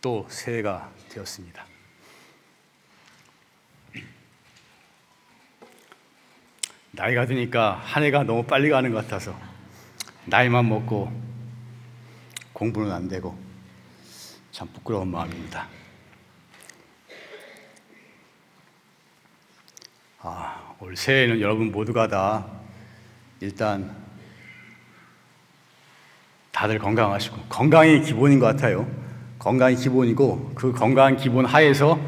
또 새해가 되었습니다. 나이가 드니까 한 해가 너무 빨리 가는 것 같아서 나이만 먹고 공부는 안 되고 참 부끄러운 마음입니다. 아, 올 새해에는 여러분 모두가 다 일단 다들 건강하시고 건강이 기본인 것 같아요. 건강이 기본이고 그 건강한 기본 하에서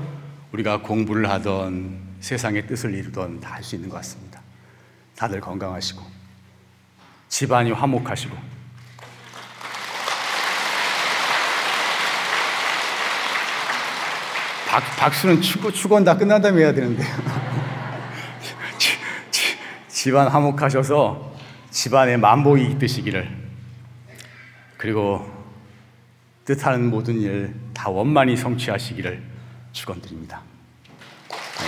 우리가 공부를 하던 세상의 뜻을 이루던 다 할 수 있는 것 같습니다. 다들 건강하시고 집안이 화목하시고. 박, 박수는 축구, 축원 다 끝난 다음에 해야 되는데. 지- 지- 집안 화목하셔서 집안에 만복이 있으시기를. 그리고 뜻하는 모든 일 다 원만히 성취하시기를 축원드립니다. 네.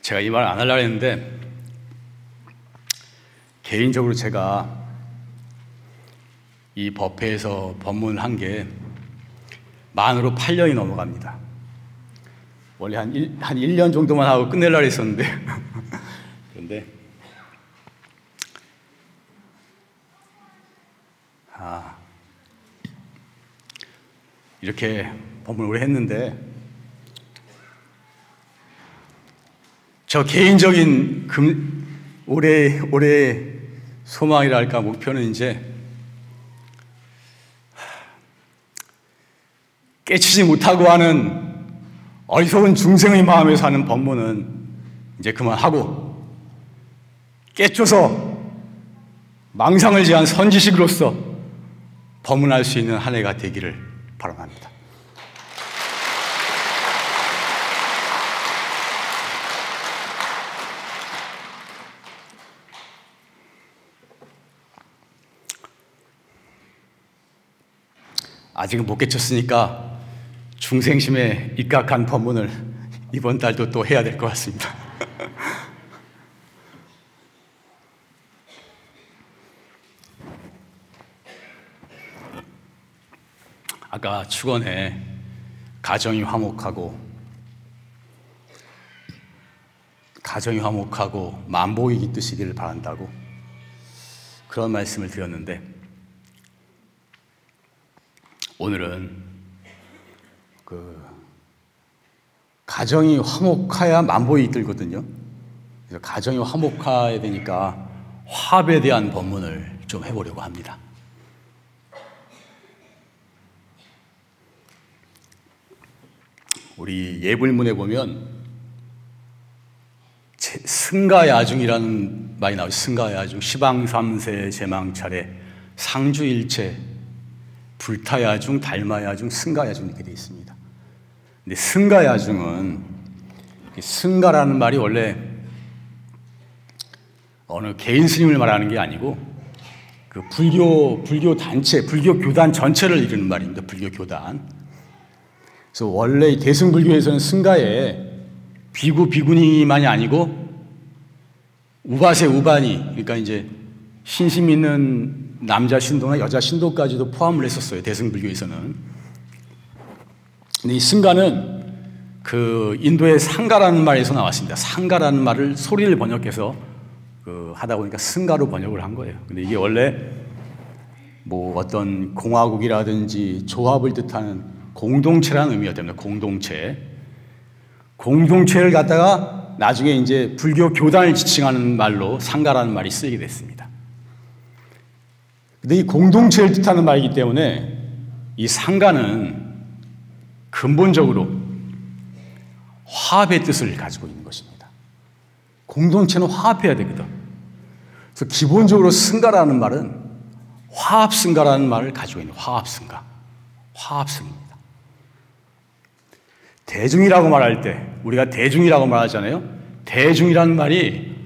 제가 이 말 안 하려고 했는데 개인적으로 제가 이 법회에서 법문한 게 만으로 8년이 넘어갑니다. 원래 한, 1, 한 1년 정도만 하고 끝내려고 했었는데. 그런데 아 이렇게 법문을 했는데 저 개인적인 금, 올해 올해 소망이랄까 목표는 이제 깨치지 못하고 하는 어리석은 중생의 마음에 사는 법문은 이제 그만하고 깨쳐서 망상을 제한 선지식으로서 법문할 수 있는 한 해가 되기를 바랍니다. 아직은 못 깨쳤으니까 중생심에 입각한 법문을 이번 달도 또 해야 될 것 같습니다. 아까 축원에 가정이 화목하고 가정이 화목하고 만복이 깃드시기를 바란다고 그런 말씀을 드렸는데 오늘은 그 가정이 화목해야 만복이 들거든요. 그래서 가정이 화목해야 되니까 화합에 대한 법문을 좀 해보려고 합니다. 우리 예불문에 보면 제- 승가야중이라는 말이 나오죠. 승가야중, 시방삼세 제망차례, 상주일체, 불타야중, 달마야중, 승가야중 이렇게 되어 있습니다. 근데 승가야중은 승가라는 말이 원래 어느 개인 스님을 말하는 게 아니고 그 불교 불교 단체, 불교 교단 전체를 이루는 말입니다. 불교 교단. 그래서 원래 이 대승불교에서는 승가에 비구 비구니만이 아니고 우바세 우바니 그러니까 이제 신심 있는 남자 신도나 여자 신도까지도 포함을 했었어요 대승불교에서는. 근데 이 승가는 그 인도의 상가라는 말에서 나왔습니다. 상가라는 말을 소리를 번역해서 그 하다 보니까 승가로 번역을 한 거예요. 근데 이게 원래 뭐 어떤 공화국이라든지 조합을 뜻하는 공동체라는 의미가 됩니다. 공동체. 공동체를 갖다가 나중에 이제 불교 교단을 지칭하는 말로 상가라는 말이 쓰이게 됐습니다. 근데 이 공동체를 뜻하는 말이기 때문에 이 상가는 근본적으로 화합의 뜻을 가지고 있는 것입니다. 공동체는 화합해야 되거든. 그래서 기본적으로 승가라는 말은 화합승가라는 말을 가지고 있는 화합승가. 화합승입니다. 대중이라고 말할 때 우리가 대중이라고 말하잖아요. 대중이라는 말이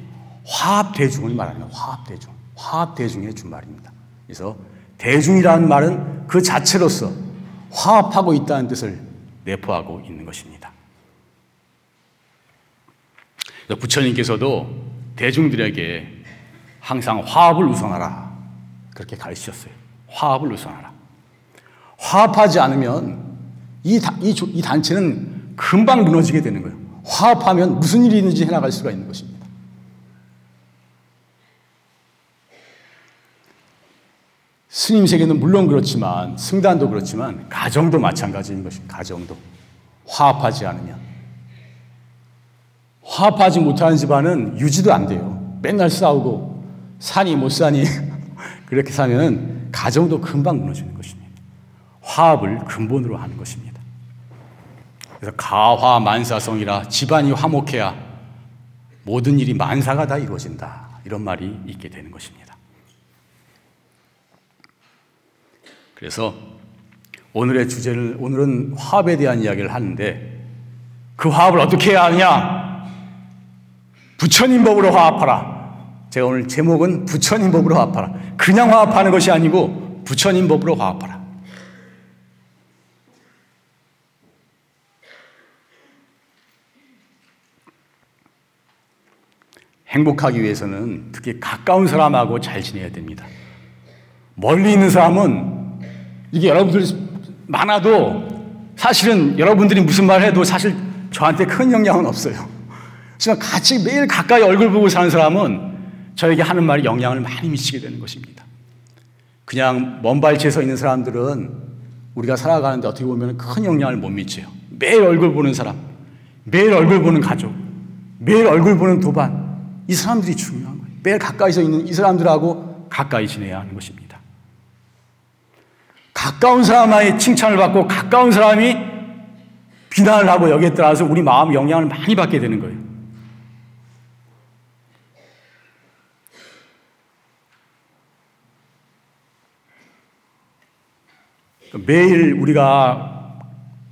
화합 대중을 말하는 화합 대중. 화합 대중의 준말입니다. 그래서 대중이라는 말은 그 자체로서 화합하고 있다는 뜻을 내포하고 있는 것입니다. 부처님께서도 대중들에게 항상 화합을 우선하라. 그렇게 가르치셨어요. 화합을 우선하라. 화합하지 않으면 이, 이, 이 단체는 금방 무너지게 되는 거예요. 화합하면 무슨 일이 있는지 해나갈 수가 있는 것입니다. 스님 세계는 물론 그렇지만 승단도 그렇지만 가정도 마찬가지인 것입니다. 가정도 화합하지 않으면 화합하지 못하는 집안은 유지도 안 돼요. 맨날 싸우고 사니 못 사니 그렇게 사면은 가정도 금방 무너지는 것입니다. 화합을 근본으로 하는 것입니다. 그래서 가화 만사성이라 집안이 화목해야 모든 일이 만사가 다 이루어진다. 이런 말이 있게 되는 것입니다. 그래서 오늘의 주제를 오늘은 화합에 대한 이야기를 하는데 그 화합을 어떻게 해야 하느냐? 부처님 법으로 화합하라. 제가 오늘 제목은 부처님 법으로 화합하라. 그냥 화합하는 것이 아니고 부처님 법으로 화합하라. 행복하기 위해서는 특히 가까운 사람하고 잘 지내야 됩니다. 멀리 있는 사람은 이게 여러분들 많아도 사실은 여러분들이 무슨 말 해도 사실 저한테 큰 영향은 없어요. 하지만 같이 매일 가까이 얼굴 보고 사는 사람은 저에게 하는 말이 영향을 많이 미치게 되는 것입니다. 그냥 먼 발치에 서 있는 사람들은 우리가 살아가는데 어떻게 보면 큰 영향을 못 미쳐요. 매일 얼굴 보는 사람, 매일 얼굴 보는 가족, 매일 얼굴 보는 도반, 이 사람들이 중요한 거예요. 매일 가까이서 있는 이 사람들하고 가까이 지내야 하는 것입니다. 가까운 사람의 칭찬을 받고 가까운 사람이 비난을 하고 여기에 따라서 우리 마음 영향을 많이 받게 되는 거예요. 매일 우리가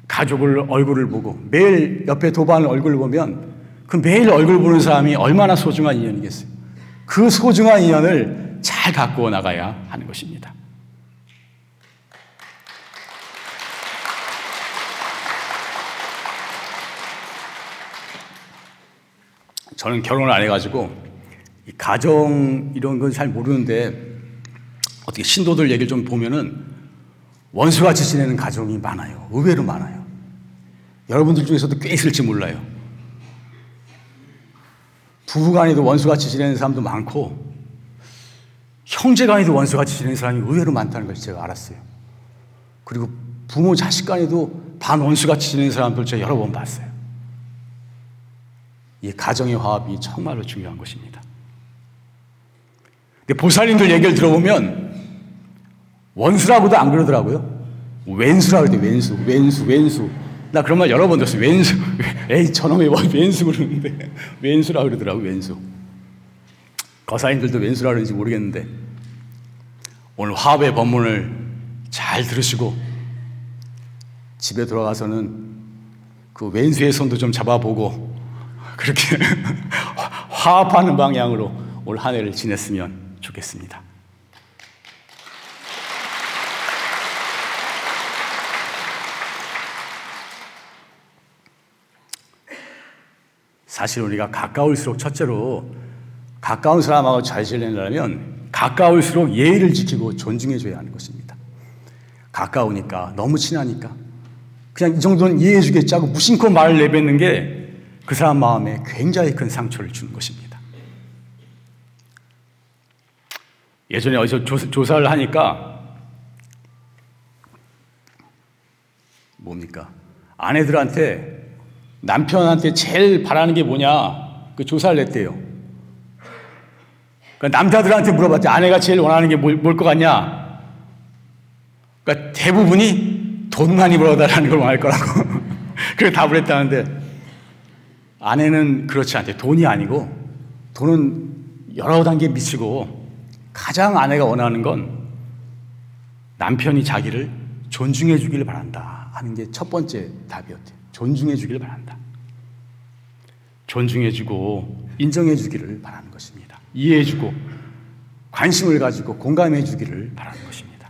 가족을 얼굴을 보고 매일 옆에 도반을 얼굴을 보면 그 매일 얼굴 보는 사람이 얼마나 소중한 인연이겠어요. 그 소중한 인연을 잘 갖고 나가야 하는 것입니다. 저는 결혼을 안 해가지고 가정 이런 건 잘 모르는데 어떻게 신도들 얘기를 좀 보면은 원수같이 지내는 가정이 많아요. 의외로 많아요. 여러분들 중에서도 꽤 있을지 몰라요. 부부간에도 원수같이 지내는 사람도 많고, 형제간에도 원수같이 지내는 사람이 의외로 많다는 것을 제가 알았어요. 그리고 부모 자식 간에도 반 원수같이 지내는 사람들 제가 여러 번 봤어요. 이 가정의 화합이 정말로 중요한 것입니다. 근데 보살님들 얘기를 들어보면 원수라고도 안 그러더라고요. 왼수라 그러대, 왼수, 왼수, 왼수. 나 그런 말 여러 번 들었어요. 왼수. 에이, 저놈이 뭐 왼수 그러는데. 왼수라 그러더라고, 왼수. 거사인들도 왼수라 그러는지 모르겠는데. 오늘 화합의 법문을 잘 들으시고, 집에 들어가서는 그 왼수의 손도 좀 잡아보고, 그렇게 화합하는 방향으로 올 한 해를 지냈으면 좋겠습니다. 사실 우리가 가까울수록 첫째로 가까운 사람하고 잘 지내려면 가까울수록 예의를 지키고 존중해줘야 하는 것입니다. 가까우니까 너무 친하니까 그냥 이 정도는 이해해주겠지 하고 무심코 말을 내뱉는 게 그 사람 마음에 굉장히 큰 상처를 주는 것입니다. 예전에 어디서 조 사를 하니까 뭡니까? 아내들한테 남편한테 제일 바라는 게 뭐냐? 그 조사를 냈대요. 그러니까 남자들한테 물어봤대. 아내가 제일 원하는 게 뭘 것 같냐? 그러니까 대부분이 돈 많이 벌어달라는 걸 원할 거라고. 그래 답을 했다는데 아내는 그렇지 않대. 돈이 아니고 돈은 여러 단계 미치고 가장 아내가 원하는 건 남편이 자기를 존중해 주기를 바란다 하는 게 첫 번째 답이었대요. 존중해 주기를 바란다. 존중해 주고 인정해 주기를 바라는 것입니다. 이해해 주고 관심을 가지고 공감해 주기를 바라는 것입니다.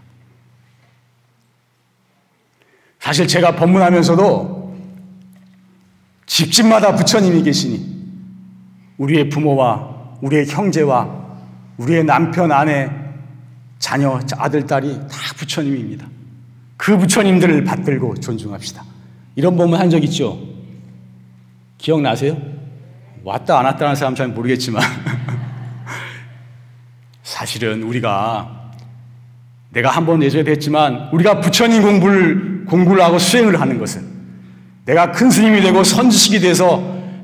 사실 제가 법문하면서도 집집마다 부처님이 계시니 우리의 부모와 우리의 형제와 우리의 남편, 아내, 자녀, 아들, 딸이 다 부처님입니다. 그 부처님들을 받들고 존중합시다. 이런 법문 한 적 있죠? 기억나세요? 왔다 안 왔다는 사람 잘 모르겠지만 사실은 우리가 내가 한 번 예전에 했지만 우리가 부처님 공부를 공부를 하고 수행을 하는 것은 내가 큰 스님이 되고 선지식이 돼서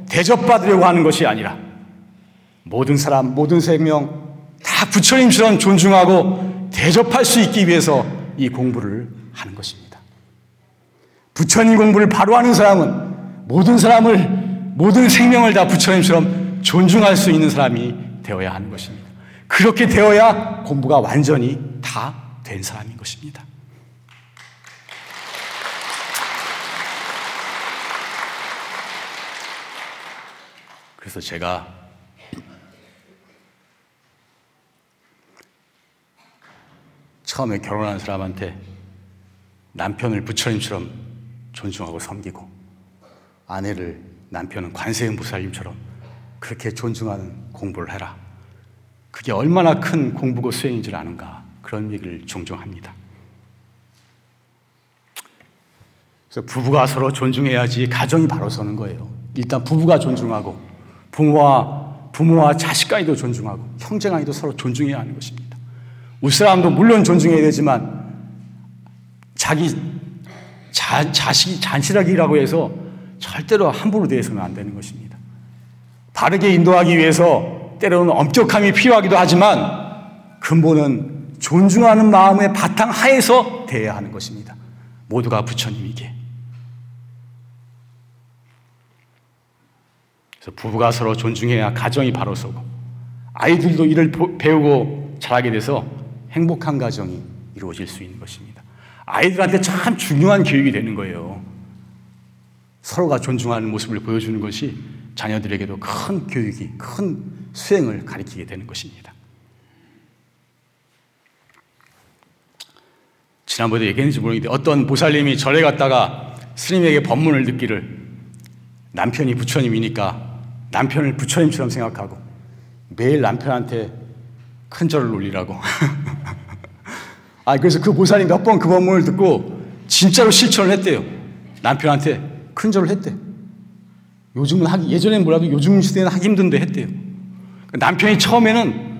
대접받으려고 하는 것이 아니라 모든 사람, 모든 생명 다 부처님처럼 존중하고 대접할 수 있기 위해서 이 공부를 하는 것입니다. 부처님 공부를 바로 하는 사람은 모든 사람을 모든 생명을 다 부처님처럼 존중할 수 있는 사람이 되어야 하는 것입니다. 그렇게 되어야 공부가 완전히 다 된 사람인 것입니다. 그래서 제가 처음에 결혼한 사람한테 남편을 부처님처럼 존중하고 섬기고 아내를 남편은 관세음 보살님처럼 그렇게 존중하는 공부를 해라. 그게 얼마나 큰 공부고 수행인지 아는가 그런 얘기를 종종 합니다. 그래서 부부가 서로 존중해야지 가정이 바로 서는 거예요. 일단 부부가 존중하고 부모와 부모와 자식 간에도 존중하고 형제 간에도 서로 존중해야 하는 것입니다. 우사람도 물론 존중해야 되지만 자기 자, 자식이 잔치라기라고 해서 절대로 함부로 대해서는 안 되는 것입니다. 바르게 인도하기 위해서 때로는 엄격함이 필요하기도 하지만 근본은 존중하는 마음의 바탕 하에서 대해야 하는 것입니다. 모두가 부처님이기에. 그래서 부부가 서로 존중해야 가정이 바로 서고 아이들도 이를 배우고 자라게 돼서 행복한 가정이 이루어질 수 있는 것입니다. 아이들한테 참 중요한 교육이 되는 거예요. 서로가 존중하는 모습을 보여주는 것이 자녀들에게도 큰 교육이, 큰 수행을 가리키게 되는 것입니다. 지난번에 얘기했는지 모르겠는데 어떤 보살님이 절에 갔다가 스님에게 법문을 듣기를 남편이 부처님이니까 남편을 부처님처럼 생각하고 매일 남편한테 큰 절을 올리라고. 아, 그래서 그 보살이 몇 번 그 법문을 듣고 진짜로 실천을 했대요. 남편한테 큰 절을 했대. 요즘은 하기, 예전엔 몰라도 요즘 시대는 하기 힘든데 했대요. 남편이 처음에는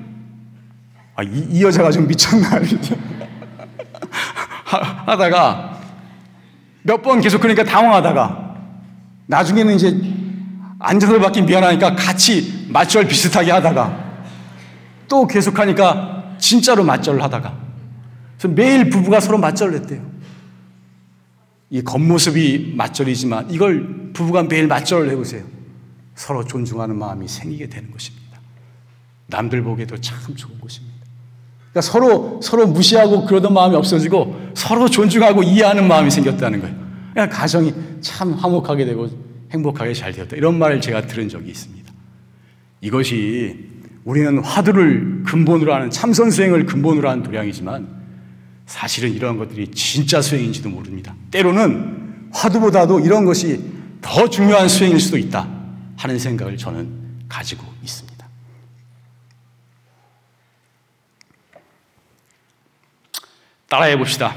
아, 이, 이 여자가 좀 미쳤나. 하다가 몇 번 계속 그러니까 당황하다가 나중에는 이제 앉아서 받기 미안하니까 같이 맞절 비슷하게 하다가 또 계속하니까 진짜로 맞절을 하다가 그래서 매일 부부가 서로 맞절을 했대요. 이 겉모습이 맞절이지만 이걸 부부가 매일 맞절을 해보세요. 서로 존중하는 마음이 생기게 되는 것입니다. 남들 보기에도 참 좋은 것입니다. 그러니까 서로 서로 무시하고 그러던 마음이 없어지고 서로 존중하고 이해하는 마음이 생겼다는 거예요. 그러니까 가정이 참 화목하게 되고 행복하게 잘 되었다. 이런 말을 제가 들은 적이 있습니다. 이것이 우리는 화두를 근본으로 하는 참선 수행을 근본으로 하는 도량이지만 사실은 이러한 것들이 진짜 수행인지도 모릅니다. 때로는 화두보다도 이런 것이 더 중요한 수행일 수도 있다 하는 생각을 저는 가지고 있습니다. 따라해 봅시다.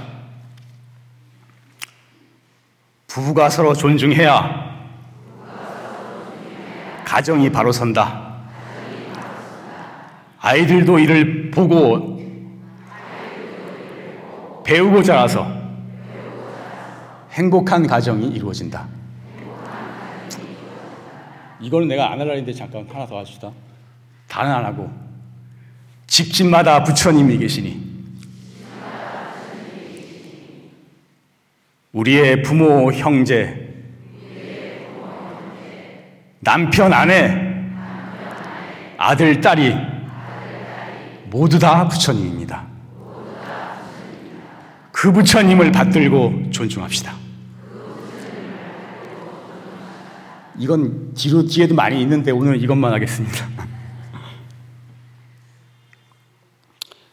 부부가 서로 존중해야 가정이 바로 선다. 아이들도 이를 보고 배우고 자라서 행복한 가정이 이루어진다. 이거는 내가 안 하려 했는데 잠깐 하나 더 하시다. 다는 안 하고 집집마다 부처님이 계시니 우리의 부모 형제 남편, 아내, 아들, 딸이 모두 다 부처님입니다. 그 부처님을 받들고 존중합시다. 이건 뒤로 뒤에도 많이 있는데 오늘 이것만 하겠습니다.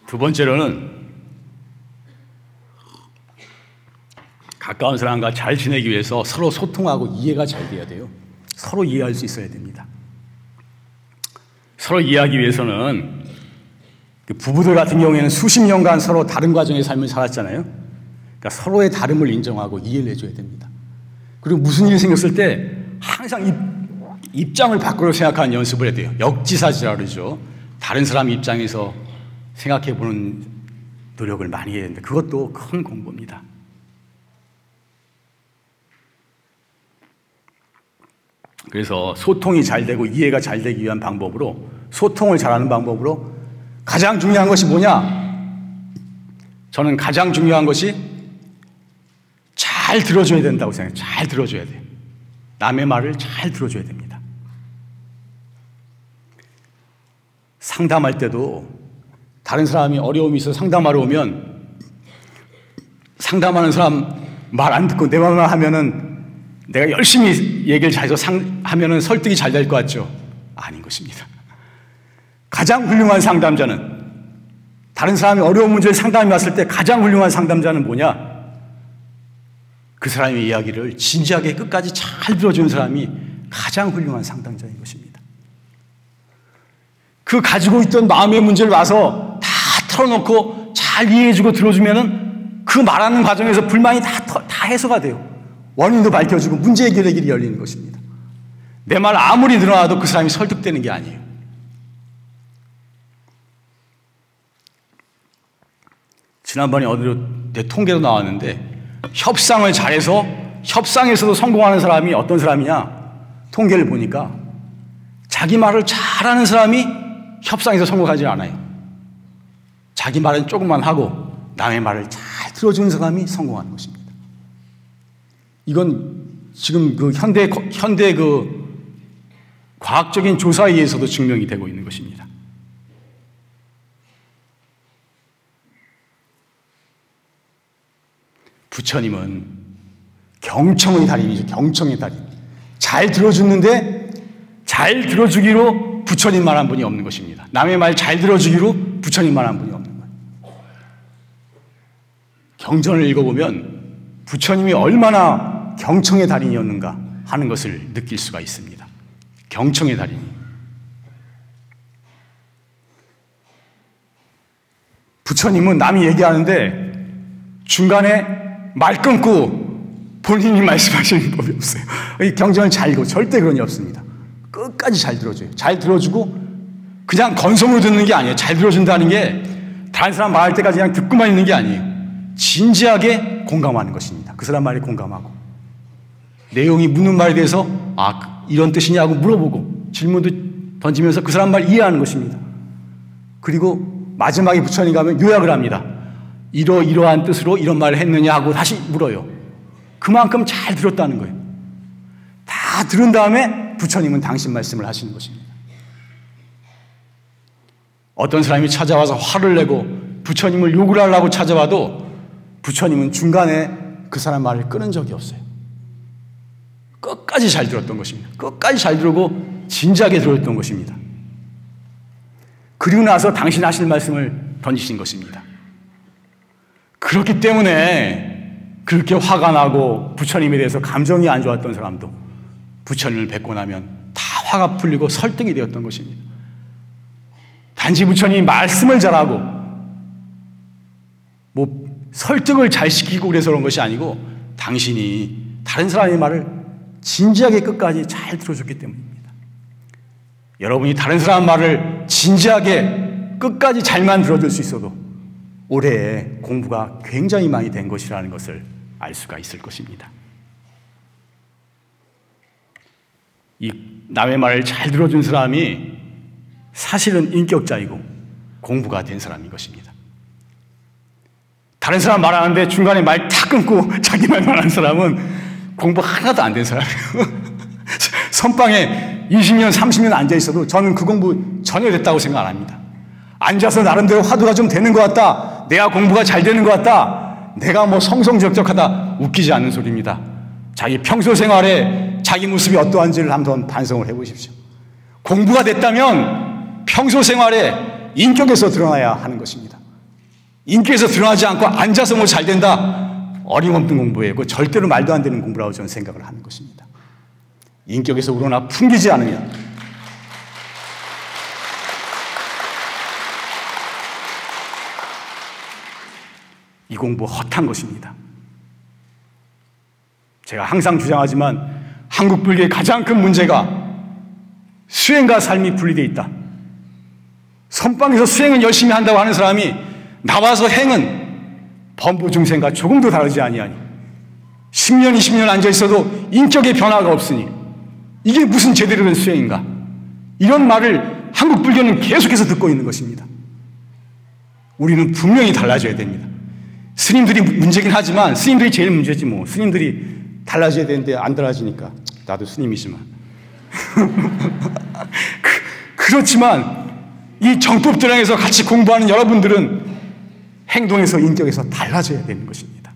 두 번째로는 가까운 사람과 잘 지내기 위해서 서로 소통하고 이해가 잘 돼야 돼요. 서로 이해할 수 있어야 됩니다. 서로 이해하기 위해서는 그 부부들 같은 경우에는 수십 년간 서로 다른 과정의 삶을 살았잖아요. 그러니까 서로의 다름을 인정하고 이해를 해줘야 됩니다. 그리고 무슨 일이 생겼을 때 항상 입, 입장을 바꾸려 생각하는 연습을 해야 돼요. 역지사지라 그러죠. 다른 사람 입장에서 생각해 보는 노력을 많이 해야 되는데 그것도 큰 공부입니다. 그래서 소통이 잘 되고 이해가 잘 되기 위한 방법으로 소통을 잘하는 방법으로 가장 중요한 것이 뭐냐? 저는 가장 중요한 것이 잘 들어줘야 된다고 생각해요. 잘 들어줘야 돼요. 남의 말을 잘 들어줘야 됩니다. 상담할 때도 다른 사람이 어려움이 있어 상담하러 오면 상담하는 사람 말 안 듣고 내 말만 하면은 내가 열심히 얘기를 잘해서 상, 하면은 설득이 잘 될 것 같죠? 아닌 것입니다. 가장 훌륭한 상담자는 다른 사람이 어려운 문제를 상담이 왔을 때 가장 훌륭한 상담자는 뭐냐? 그 사람의 이야기를 진지하게 끝까지 잘 들어주는 사람이 가장 훌륭한 상담자인 것입니다. 그 가지고 있던 마음의 문제를 와서 다 털어놓고 잘 이해해주고 들어주면은 그 말하는 과정에서 불만이 다, 다 해소가 돼요. 원인도 밝혀주고 문제 해결의 길이 열리는 것입니다. 내 말 아무리 늘어나도 그 사람이 설득되는 게 아니에요. 지난번에 어디로 내 통계로 나왔는데 협상을 잘해서 협상에서도 성공하는 사람이 어떤 사람이냐? 통계를 보니까 자기 말을 잘하는 사람이 협상에서 성공하지 않아요. 자기 말은 조금만 하고 남의 말을 잘 들어주는 사람이 성공하는 것입니다. 이건 지금 그 현대 현대 그 과학적인 조사에 의해서도 증명이 되고 있는 것입니다. 부처님은 경청의 달인이죠. 경청의 달인. 잘 들어주는데 잘 들어주기로 부처님만 한 분이 없는 것입니다. 남의 말 잘 들어주기로 부처님만 한 분이 없는 거예요. 경전을 읽어보면 부처님이 얼마나 경청의 달인이었는가 하는 것을 느낄 수가 있습니다. 경청의 달인. 부처님은 남이 얘기하는데 중간에 말 끊고 본인이 말씀하시는 법이 없어요. 이 경전을 잘 읽고 절대 그런 일 없습니다. 끝까지 잘 들어줘요. 잘 들어주고 그냥 건성으로 듣는 게 아니에요. 잘 들어준다는 게 다른 사람 말할 때까지 그냥 듣고만 있는 게 아니에요. 진지하게 공감하는 것입니다. 그 사람 말에 공감하고 내용이 묻는 말에 대해서 아 이런 뜻이냐고 물어보고 질문도 던지면서 그 사람 말 이해하는 것입니다. 그리고 마지막에 부처님 가면 요약을 합니다. 이러이러한 뜻으로 이런 말을 했느냐 하고 다시 물어요. 그만큼 잘 들었다는 거예요. 다 들은 다음에 부처님은 당신 말씀을 하시는 것입니다. 어떤 사람이 찾아와서 화를 내고 부처님을 욕을 하려고 찾아와도 부처님은 중간에 그 사람 말을 끊은 적이 없어요. 끝까지 잘 들었던 것입니다. 끝까지 잘 들고 진지하게 들었던 것입니다. 그리고 나서 당신 하실 말씀을 던지신 것입니다. 그렇기 때문에 그렇게 화가 나고 부처님에 대해서 감정이 안 좋았던 사람도 부처님을 뵙고 나면 다 화가 풀리고 설득이 되었던 것입니다. 단지 부처님이 말씀을 잘하고 뭐 설득을 잘 시키고 그래서 그런 것이 아니고 당신이 다른 사람의 말을 진지하게 끝까지 잘 들어줬기 때문입니다. 여러분이 다른 사람 말을 진지하게 끝까지 잘만 들어줄 수 있어도 올해 공부가 굉장히 많이 된 것이라는 것을 알 수가 있을 것입니다. 이 남의 말을 잘 들어준 사람이 사실은 인격자이고 공부가 된 사람인 것입니다. 다른 사람 말하는데 중간에 말다 끊고 자기 말만 하는 사람은 공부 하나도 안 된 사람이에요. 선방에 20년, 30년 앉아 있어도 저는 그 공부 전혀 됐다고 생각 안 합니다. 앉아서 나름대로 화두가 좀 되는 것 같다. 내가 공부가 잘 되는 것 같다. 내가 뭐 성성적적하다. 웃기지 않는 소리입니다. 자기 평소 생활에 자기 모습이 어떠한지를 한번 반성을 해보십시오. 공부가 됐다면 평소 생활에 인격에서 드러나야 하는 것입니다. 인격에서 드러나지 않고 앉아서 뭐 잘 된다. 어림없는 공부예요. 그 절대로 말도 안 되는 공부라고 저는 생각을 하는 것입니다. 인격에서 우러나 풍기지 않으면 이 공부 헛한 것입니다. 제가 항상 주장하지만 한국 불교의 가장 큰 문제가 수행과 삶이 분리되어 있다. 선방에서 수행은 열심히 한다고 하는 사람이 나와서 행은 범부 중생과 조금도 다르지 아니하니 10년, 20년 앉아 있어도 인격의 변화가 없으니 이게 무슨 제대로 된 수행인가? 이런 말을 한국 불교는 계속해서 듣고 있는 것입니다. 우리는 분명히 달라져야 됩니다. 스님들이 문제긴 하지만 스님들이 제일 문제지 뭐. 스님들이 달라져야 되는데 안 달라지니까 나도 스님이지만 그, 렇지만 이 정법들랑에서 같이 공부하는 여러분들은 행동에서 인격에서 달라져야 되는 것입니다.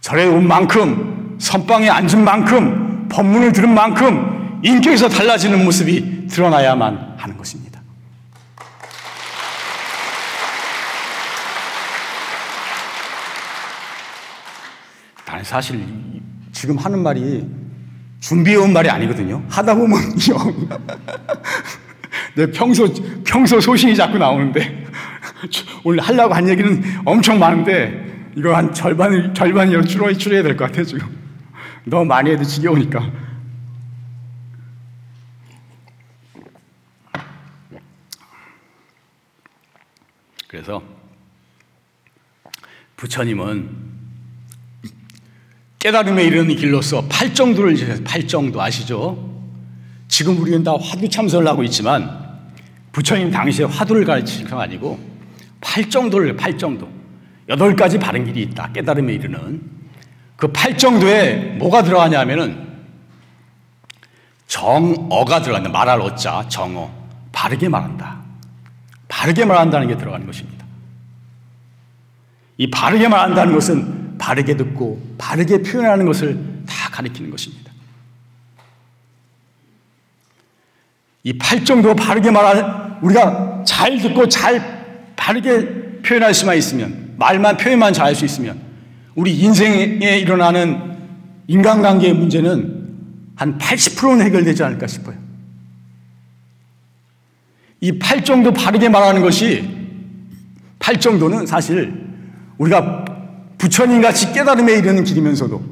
절에 온 만큼 선방에 앉은 만큼 법문을 들은 만큼 인격에서 달라지는 모습이 드러나야만 하는 것입니다. 나는 사실 지금 하는 말이 준비해온 말이 아니거든요. 하다 보면 내 평소 평소 소신이 자꾸 나오는데 오늘 하려고 한 얘기는 엄청 많은데 이거 한 절반을 절반이로 줄여 줄여야 될 것 같아 지금 너무 많이 해도 지겨우니까. 그래서 부처님은 깨달음에 이르는 길로서 팔정도를 지내서 팔정도 아시죠? 지금 우리는 다 화두 참선을 하고 있지만 부처님 당시에 화두를 가르치신 건 아니고 팔정도를 팔정도. 여덟 가지 바른 길이 있다. 깨달음에 이르는 그 팔정도에 뭐가 들어가냐면은 정어가 들어간다 말할 어자 정어. 바르게 말한다. 바르게 말한다는 게 들어가는 것입니다. 이 바르게 말한다는 것은 바르게 듣고 바르게 표현하는 것을 다 가리키는 것입니다. 이 팔정도 바르게 말할 우리가 잘 듣고 잘 바르게 표현할 수만 있으면 말만 표현만 잘할 수 있으면 우리 인생에 일어나는 인간관계의 문제는 한 80%는 해결되지 않을까 싶어요. 이 팔정도 바르게 말하는 것이 팔정도는 사실 우리가 부처님 같이 깨달음에 이르는 길이면서도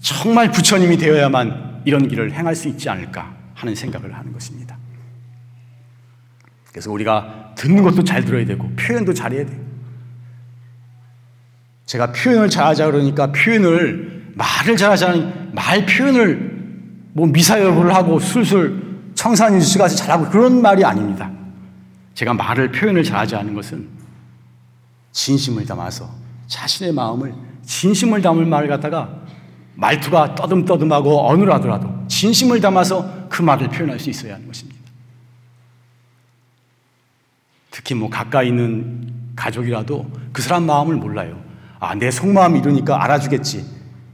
정말 부처님이 되어야만 이런 길을 행할 수 있지 않을까 하는 생각을 하는 것입니다. 그래서 우리가 듣는 것도 잘 들어야 되고 표현도 잘해야 돼요. 제가 표현을 잘하자 그러니까 표현을 말을 잘하자는 말 표현을 뭐 미사여구를 하고 술술 청산유수 같이 잘하고 그런 말이 아닙니다. 제가 말을 표현을 잘하지 않은 것은 진심을 담아서 자신의 마음을 진심을 담을 말을 갖다가 말투가 떠듬떠듬하고 어눌하더라도 진심을 담아서 그 말을 표현할 수 있어야 하는 것입니다. 특히 뭐 가까이 있는 가족이라도 그 사람 마음을 몰라요. 아, 내 속마음 이러니까 알아주겠지.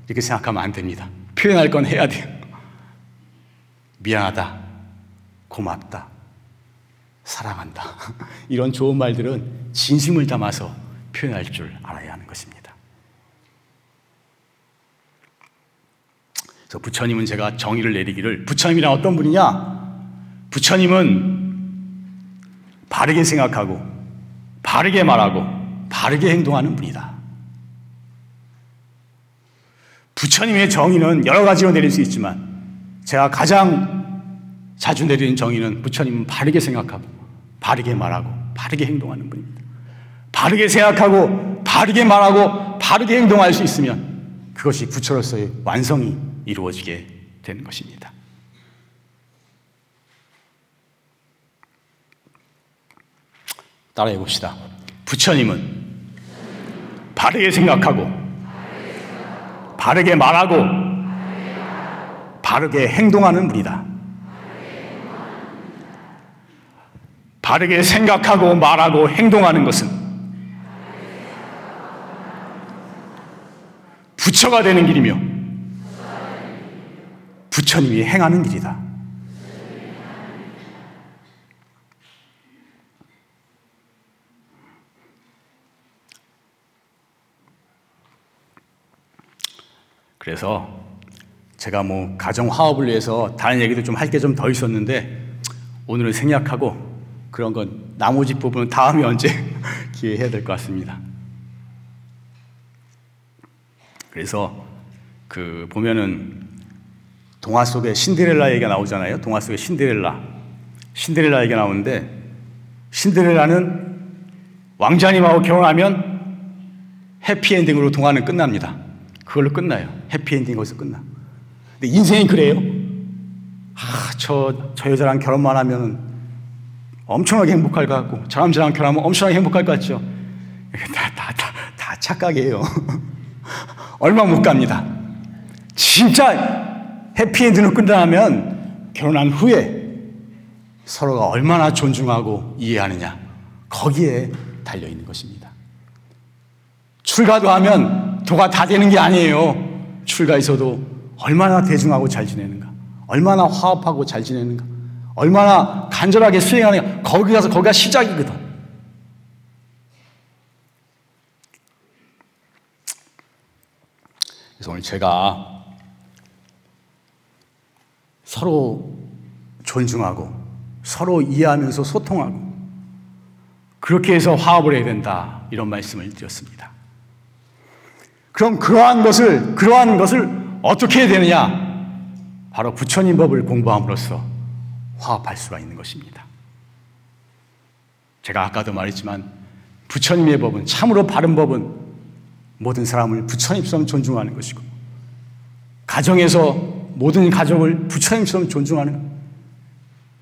이렇게 생각하면 안 됩니다. 표현할 건 해야 돼요. 미안하다. 고맙다. 사랑한다. 이런 좋은 말들은 진심을 담아서 표현할 줄 알아야 하는 것입니다. 그래서 부처님은 제가 정의를 내리기를 부처님이란 어떤 분이냐? 부처님은 바르게 생각하고 바르게 말하고 바르게 행동하는 분이다. 부처님의 정의는 여러 가지로 내릴 수 있지만 제가 가장 자주 내리는 정의는 부처님은 바르게 생각하고 바르게 말하고 바르게 행동하는 분입니다. 바르게 생각하고 바르게 말하고 바르게 행동할 수 있으면 그것이 부처로서의 완성이 이루어지게 되는 것입니다. 따라해 봅시다. 부처님은 바르게 생각하고 바르게 말하고 바르게 행동하는 분이다. 바르게 생각하고 말하고 행동하는 것은 부처가 되는 길이며 부처님이 행하는 길이다. 그래서 제가 뭐 가정 화합을 위해서 다른 얘기도 좀 할 게 좀 더 있었는데 오늘은 생략하고 그런 건 나머지 부분은 다음에 언제 기회 해야 될 것 같습니다. 그래서 그 보면은 동화 속에 신데렐라 얘기가 나오잖아요. 동화 속에 신데렐라. 신데렐라 얘기가 나오는데 신데렐라는 왕자님하고 결혼하면 해피엔딩으로 동화는 끝납니다. 그걸로 끝나요. 해피엔딩 거기서 끝나. 근데 인생이 그래요. 아, 저, 저 여자랑 결혼만 하면 엄청나게 행복할 것 같고, 저랑 저랑 결혼하면 엄청나게 행복할 것 같죠. 다, 다, 다, 다 착각이에요. 얼마 못 갑니다. 진짜 해피엔딩으로 끝나면 결혼한 후에 서로가 얼마나 존중하고 이해하느냐. 거기에 달려 있는 것입니다. 출가도 하면 도가 다 되는 게 아니에요. 출가에서도 얼마나 대중하고 잘 지내는가. 얼마나 화합하고 잘 지내는가. 얼마나 간절하게 수행하는가. 거기 가서 거기가 시작이거든. 그래서 오늘 제가 서로 존중하고 서로 이해하면서 소통하고 그렇게 해서 화합을 해야 된다. 이런 말씀을 드렸습니다. 그럼 그러한 것을, 그러한 것을 어떻게 해야 되느냐? 바로 부처님 법을 공부함으로써 화합할 수가 있는 것입니다. 제가 아까도 말했지만 부처님의 법은 참으로 바른 법은 모든 사람을 부처님처럼 존중하는 것이고 가정에서 모든 가족을 부처님처럼 존중하는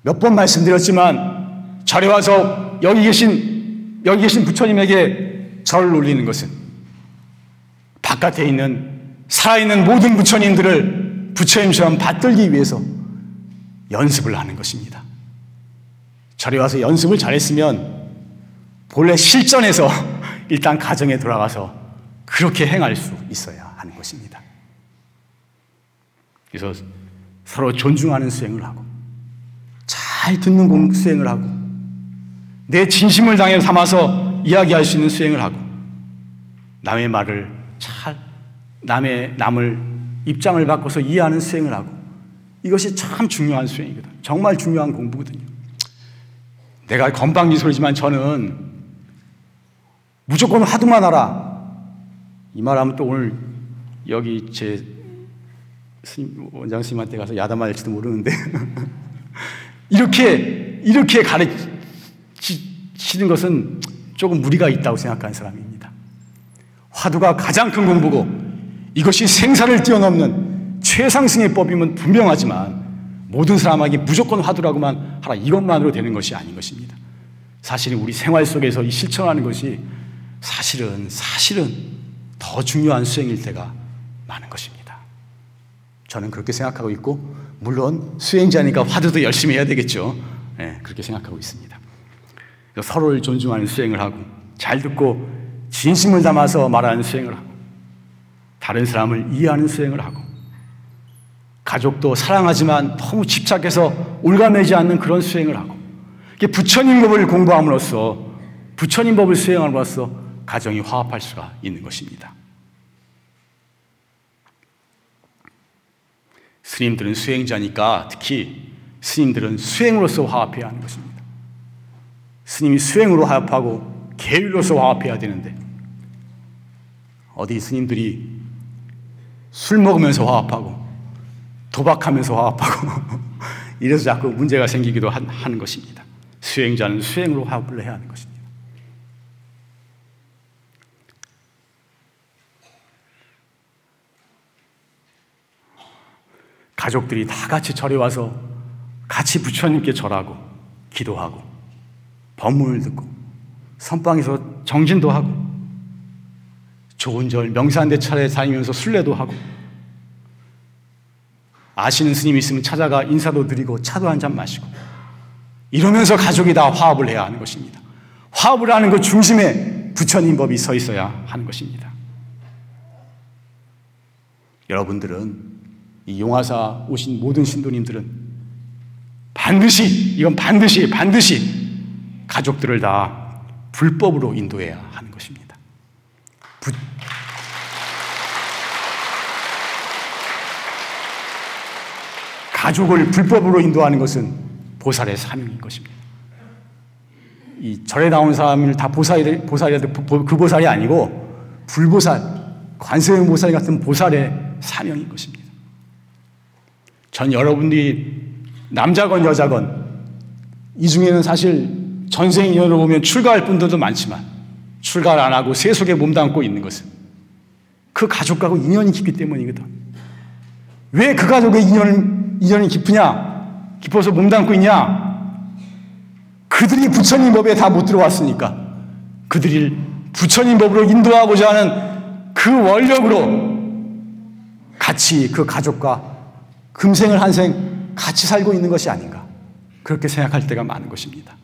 몇 번 말씀드렸지만 절에 와서 여기 계신 여기 계신 부처님에게 절을 올리는 것은 바깥에 있는 살아있는 모든 부처님들을 부처님처럼 받들기 위해서 연습을 하는 것입니다. 절에 와서 연습을 잘했으면 본래 실전에서 일단 가정에 돌아가서 그렇게 행할 수 있어야 하는 것입니다. 그래서 서로 존중하는 수행을 하고 잘 듣는 공 수행을 하고 내 진심을 당해 삼아서 이야기할 수 있는 수행을 하고 남의 말을 잘 남의 남을 입장을 바꿔서 이해하는 수행을 하고 이것이 참 중요한 수행이거든. 정말 중요한 공부거든요. 내가 건방지소리지만 저는 무조건 화두만 하라. 이 말하면 또 오늘 여기 제 스님, 원장 스님한테 가서 야단맞을지도 모르는데 이렇게 이렇게 가르치는 것은 조금 무리가 있다고 생각하는 사람입니다. 화두가 가장 큰 공부고 이것이 생사를 뛰어넘는 최상승의 법이면 분명하지만 모든 사람에게 무조건 화두라고만 하라 이것만으로 되는 것이 아닌 것입니다. 사실은 우리 생활 속에서 이 실천하는 것이 사실은 사실은 더 중요한 수행일 때가 많은 것입니다. 저는 그렇게 생각하고 있고 물론 수행자니까 화두도 열심히 해야 되겠죠. 네, 그렇게 생각하고 있습니다. 서로를 존중하는 수행을 하고 잘 듣고 진심을 담아서 말하는 수행을 하고 다른 사람을 이해하는 수행을 하고 가족도 사랑하지만 너무 집착해서 올가매지 않는 그런 수행을 하고 부처님 법을 공부함으로써 부처님 법을 수행함으로써 가정이 화합할 수가 있는 것입니다. 스님들은 수행자니까 특히 스님들은 수행으로서 화합해야 하는 것입니다. 스님이 수행으로 화합하고 계율로서 화합해야 되는데 어디 스님들이 술 먹으면서 화합하고 도박하면서 화합하고 이래서 자꾸 문제가 생기기도 하는 것입니다. 수행자는 수행으로 화합을 해야 하는 것입니다. 가족들이 다 같이 절에 와서 같이 부처님께 절하고 기도하고 법문을 듣고 선방에서 정진도 하고 좋은 절 명산대 차례 다니면서 순례도 하고 아시는 스님이 있으면 찾아가 인사도 드리고 차도 한 잔 마시고 이러면서 가족이 다 화합을 해야 하는 것입니다. 화합을 하는 그 중심에 부처님 법이 서 있어야 하는 것입니다. 여러분들은 이 용화사 오신 모든 신도님들은 반드시 이건 반드시 반드시 가족들을 다 불법으로 인도해야 하는 것입니다. 부... 가족을 불법으로 인도하는 것은 보살의 사명인 것입니다. 이 절에 나온 사람을 다 보살이 보살이 그 보살이 아니고 불보살 관세음 보살 같은 보살의 사명인 것입니다. 전 여러분들이 남자건 여자건 이 중에는 사실 전생 인연을 보면 출가할 분들도 많지만 출가를 안 하고 세속에 몸담고 있는 것은 그 가족하고 인연이 깊기 때문이거든. 왜 그 가족의 인연, 인연이 깊으냐? 깊어서 몸담고 있냐? 그들이 부처님 법에 다 못 들어왔으니까 그들이 부처님 법으로 인도하고자 하는 그 원력으로 같이 그 가족과 금생을 한생 같이 살고 있는 것이 아닌가. 그렇게 생각할 때가 많은 것입니다.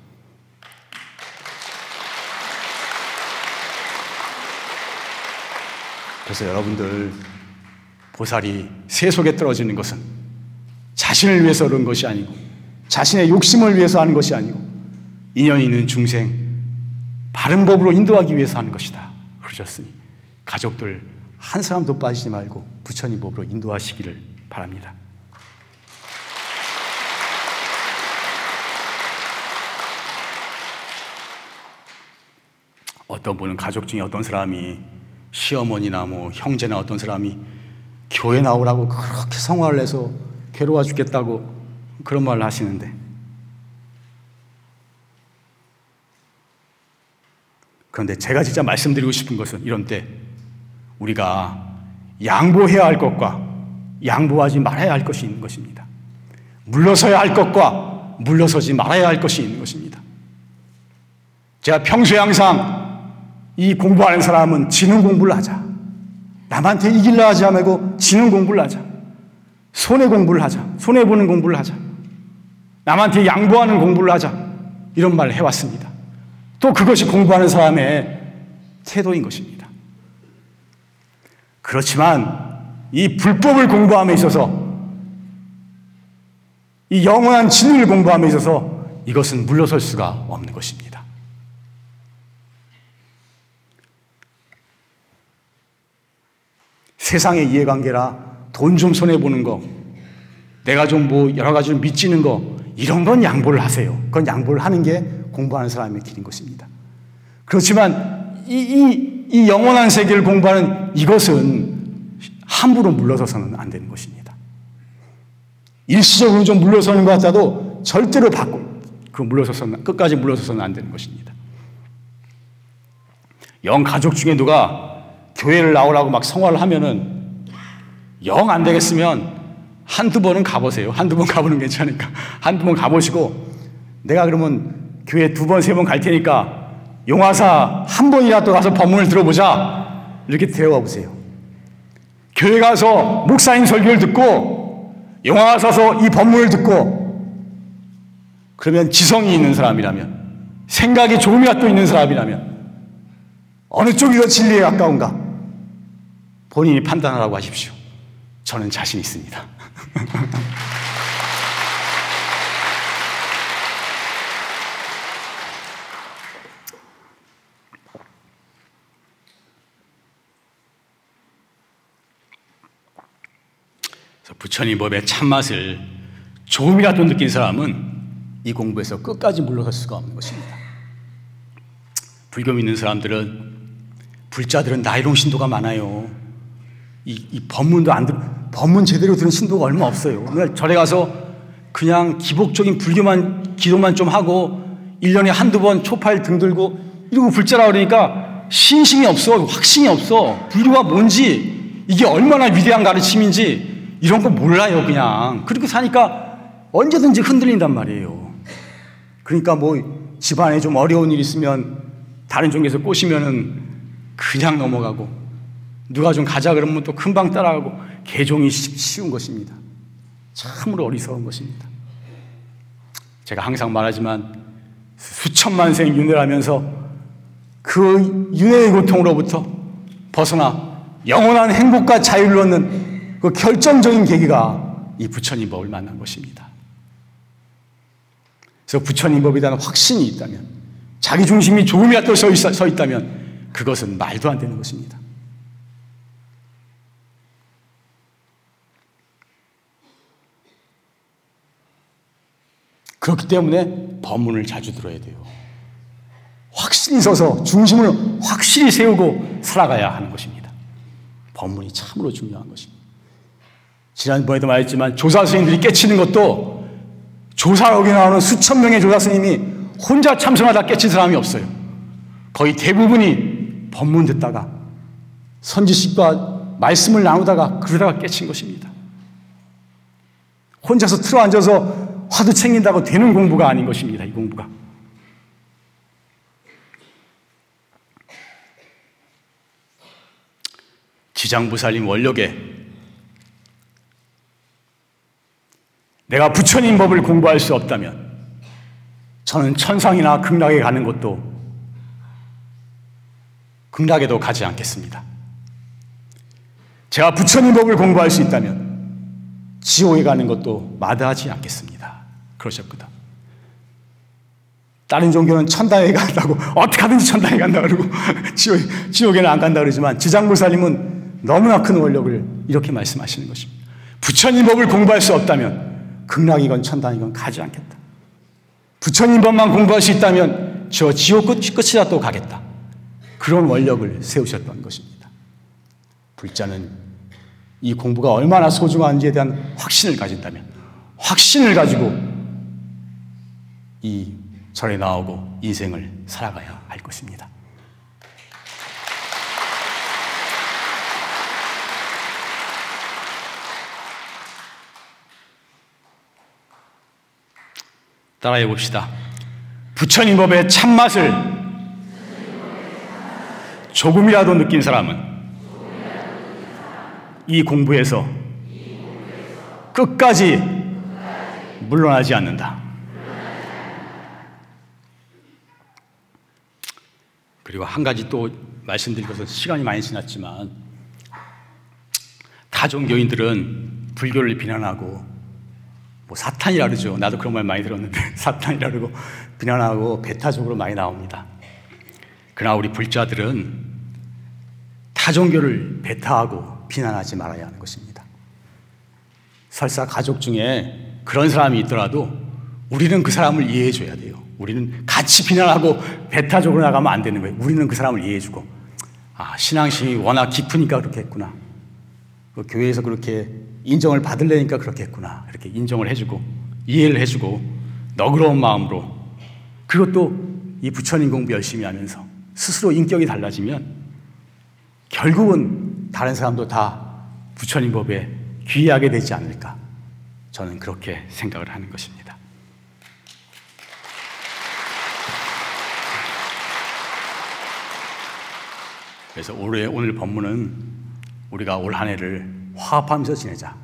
그래서 여러분들 보살이 세속에 떨어지는 것은 자신을 위해서 그런 것이 아니고 자신의 욕심을 위해서 하는 것이 아니고 인연 있는 중생 바른 법으로 인도하기 위해서 하는 것이다. 그러셨으니 가족들 한 사람도 빠지지 말고 부처님 법으로 인도하시기를 바랍니다. 어떤 분은 가족 중에 어떤 사람이 시어머니나 뭐 형제나 어떤 사람이 교회 나오라고 그렇게 성화를 해서 괴로워 죽겠다고 그런 말을 하시는데 그런데 제가 진짜 말씀드리고 싶은 것은 이런 때 우리가 양보해야 할 것과 양보하지 말아야 할 것이 있는 것입니다. 물러서야 할 것과 물러서지 말아야 할 것이 있는 것입니다. 제가 평소에 항상 이 공부하는 사람은 지능 공부를 하자. 남한테 이길라 하지 말고 지능 공부를 하자. 손해 공부를 하자. 손해 보는 공부를 하자. 남한테 양보하는 공부를 하자. 이런 말을 해왔습니다. 또 그것이 공부하는 사람의 태도인 것입니다. 그렇지만 이 불법을 공부함에 있어서 이 영원한 진리를 공부함에 있어서 이것은 물러설 수가 없는 것입니다. 세상의 이해관계라 돈 좀 손해보는 거, 내가 좀 뭐 여러 가지로 미치는 거, 이런 건 양보를 하세요. 그건 양보를 하는 게 공부하는 사람의 길인 것입니다. 그렇지만 이, 이, 이 영원한 세계를 공부하는 이것은 함부로 물러서서는 안 되는 것입니다. 일시적으로 좀 물러서는 것 같아도 절대로 바꾸, 그 물러서서는, 끝까지 물러서서는 안 되는 것입니다. 영 가족 중에 누가 교회를 나오라고 막 성화를 하면은 영 안 되겠으면 한두 번은 가보세요. 한두 번 가보는 괜찮으니까. 한두 번 가보시고 내가 그러면 교회 두 번, 세 번 갈 테니까 용화사 한 번이라도 가서 법문을 들어보자. 이렇게 데려와 보세요. 교회 가서 목사님 설교를 듣고 영화 사서 이 법문을 듣고 그러면 지성이 있는 사람이라면 생각이 조금이라도 있는 사람이라면 어느 쪽이 더 진리에 가까운가? 본인이 판단하라고 하십시오. 저는 자신 있습니다. 부처님 법의 참맛을 조금이라도 느낀 사람은 이 공부에서 끝까지 물러설 수가 없는 것입니다. 불교 믿는 사람들은 불자들은 나이롱 신도가 많아요. 이, 이 법문도 안 들, 법문 제대로 들은 신도가 얼마 없어요. 오늘 절에 가서 그냥 기복적인 불교만, 기도만 좀 하고 1년에 한두 번 초팔 등 들고 이러고 불자라 그러니까 신심이 없어. 확신이 없어. 불교가 뭔지 이게 얼마나 위대한 가르침인지 이런 거 몰라요, 그냥. 그렇게 사니까 언제든지 흔들린단 말이에요. 그러니까 뭐 집안에 좀 어려운 일 있으면 다른 종에서 꼬시면은 그냥 넘어가고 누가 좀 가자 그러면 또 금방 따라가고 개종이 쉬운 것입니다. 참으로 어리석은 것입니다. 제가 항상 말하지만 수천만 생 윤회를 하면서 그 윤회의 고통으로부터 벗어나 영원한 행복과 자유를 얻는 그 결정적인 계기가 이 부처님 법을 만난 것입니다. 그래서 부처님 법에 대한 확신이 있다면 자기 중심이 조금이라도 서 있다면 그것은 말도 안 되는 것입니다. 그렇기 때문에 법문을 자주 들어야 돼요. 확신이 서서 중심을 확실히 세우고 살아가야 하는 것입니다. 법문이 참으로 중요한 것입니다. 지난번에도 말했지만 조사 스님들이 깨치는 것도 조사록에 나오는 수천 명의 조사 스님이 혼자 참석하다 깨친 사람이 없어요. 거의 대부분이 법문 듣다가 선지식과 말씀을 나누다가 그러다가 깨친 것입니다. 혼자서 틀어 앉아서 화두 챙긴다고 되는 공부가 아닌 것입니다. 이 공부가. 지장부살림 원력에 내가 부처님 법을 공부할 수 없다면 저는 천상이나 극락에 가는 것도 극락에도 가지 않겠습니다. 제가 부처님 법을 공부할 수 있다면 지옥에 가는 것도 마다하지 않겠습니다. 그러셨거든. 다른 종교는 천당에 간다고 어떻게 하든지 천당에 간다 그러고 지옥, 지옥 에는 안 간다 그러지만 지장불사님은 너무나 큰 원력을 이렇게 말씀하시는 것입니다. 부처님 법을 공부할 수 없다면 극락이건 천당이건 가지 않겠다. 부처님 법만 공부할 수 있다면 저 지옥 끝, 끝이라 또 가겠다. 그런 원력을 세우셨던 것입니다. 불자는 이 공부가 얼마나 소중한지에 대한 확신을 가진다면 확신을 가지고 이 절에 나오고 인생을 살아가야 할 것입니다. 따라해 봅시다. 부처님 법의 참맛을 조금이라도 느낀 사람은 이 공부에서 끝까지 물러나지 않는다. 그리고 한 가지 또 말씀드리고서 시간이 많이 지났지만 다종교인들은 불교를 비난하고 뭐 사탄이라 그러죠. 나도 그런 말 많이 들었는데 사탄이라 그러고 비난하고 배타적으로 많이 나옵니다. 그러나 우리 불자들은 타 종교를 배타하고 비난하지 말아야 하는 것입니다. 설사 가족 중에 그런 사람이 있더라도 우리는 그 사람을 이해해 줘야 돼요. 우리는 같이 비난하고 배타적으로 나가면 안 되는 거예요. 우리는 그 사람을 이해해 주고 아, 신앙심이 워낙 깊으니까 그렇게 했구나. 그 교회에서 그렇게 인정을 받으려니까 그렇게 했구나. 이렇게 인정을 해주고 이해를 해주고 너그러운 마음으로 그것도 이 부처님 공부 열심히 하면서 스스로 인격이 달라지면 결국은 다른 사람도 다 부처님 법에 귀하게 되지 않을까. 저는 그렇게 생각을 하는 것입니다. 그래서 올해 오늘 법문은 우리가 올 한 해를 화합하면서 지내자.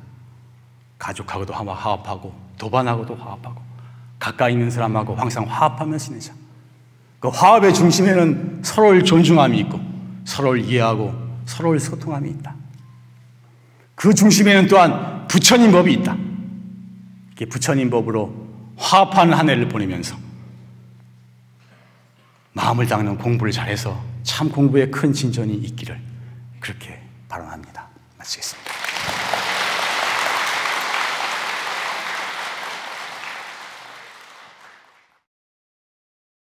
가족하고도 화합하고 도반하고도 화합하고 가까이 있는 사람하고 항상 화합하면서 지내자. 그 화합의 중심에는 서로를 존중함이 있고 서로를 이해하고 서로를 소통함이 있다. 그 중심에는 또한 부처님 법이 있다. 부처님 법으로 화합하는 한 해를 보내면서 마음을 닦는 공부를 잘해서 참 공부에 큰 진전이 있기를 그렇게 발언합니다. 마치겠습니다.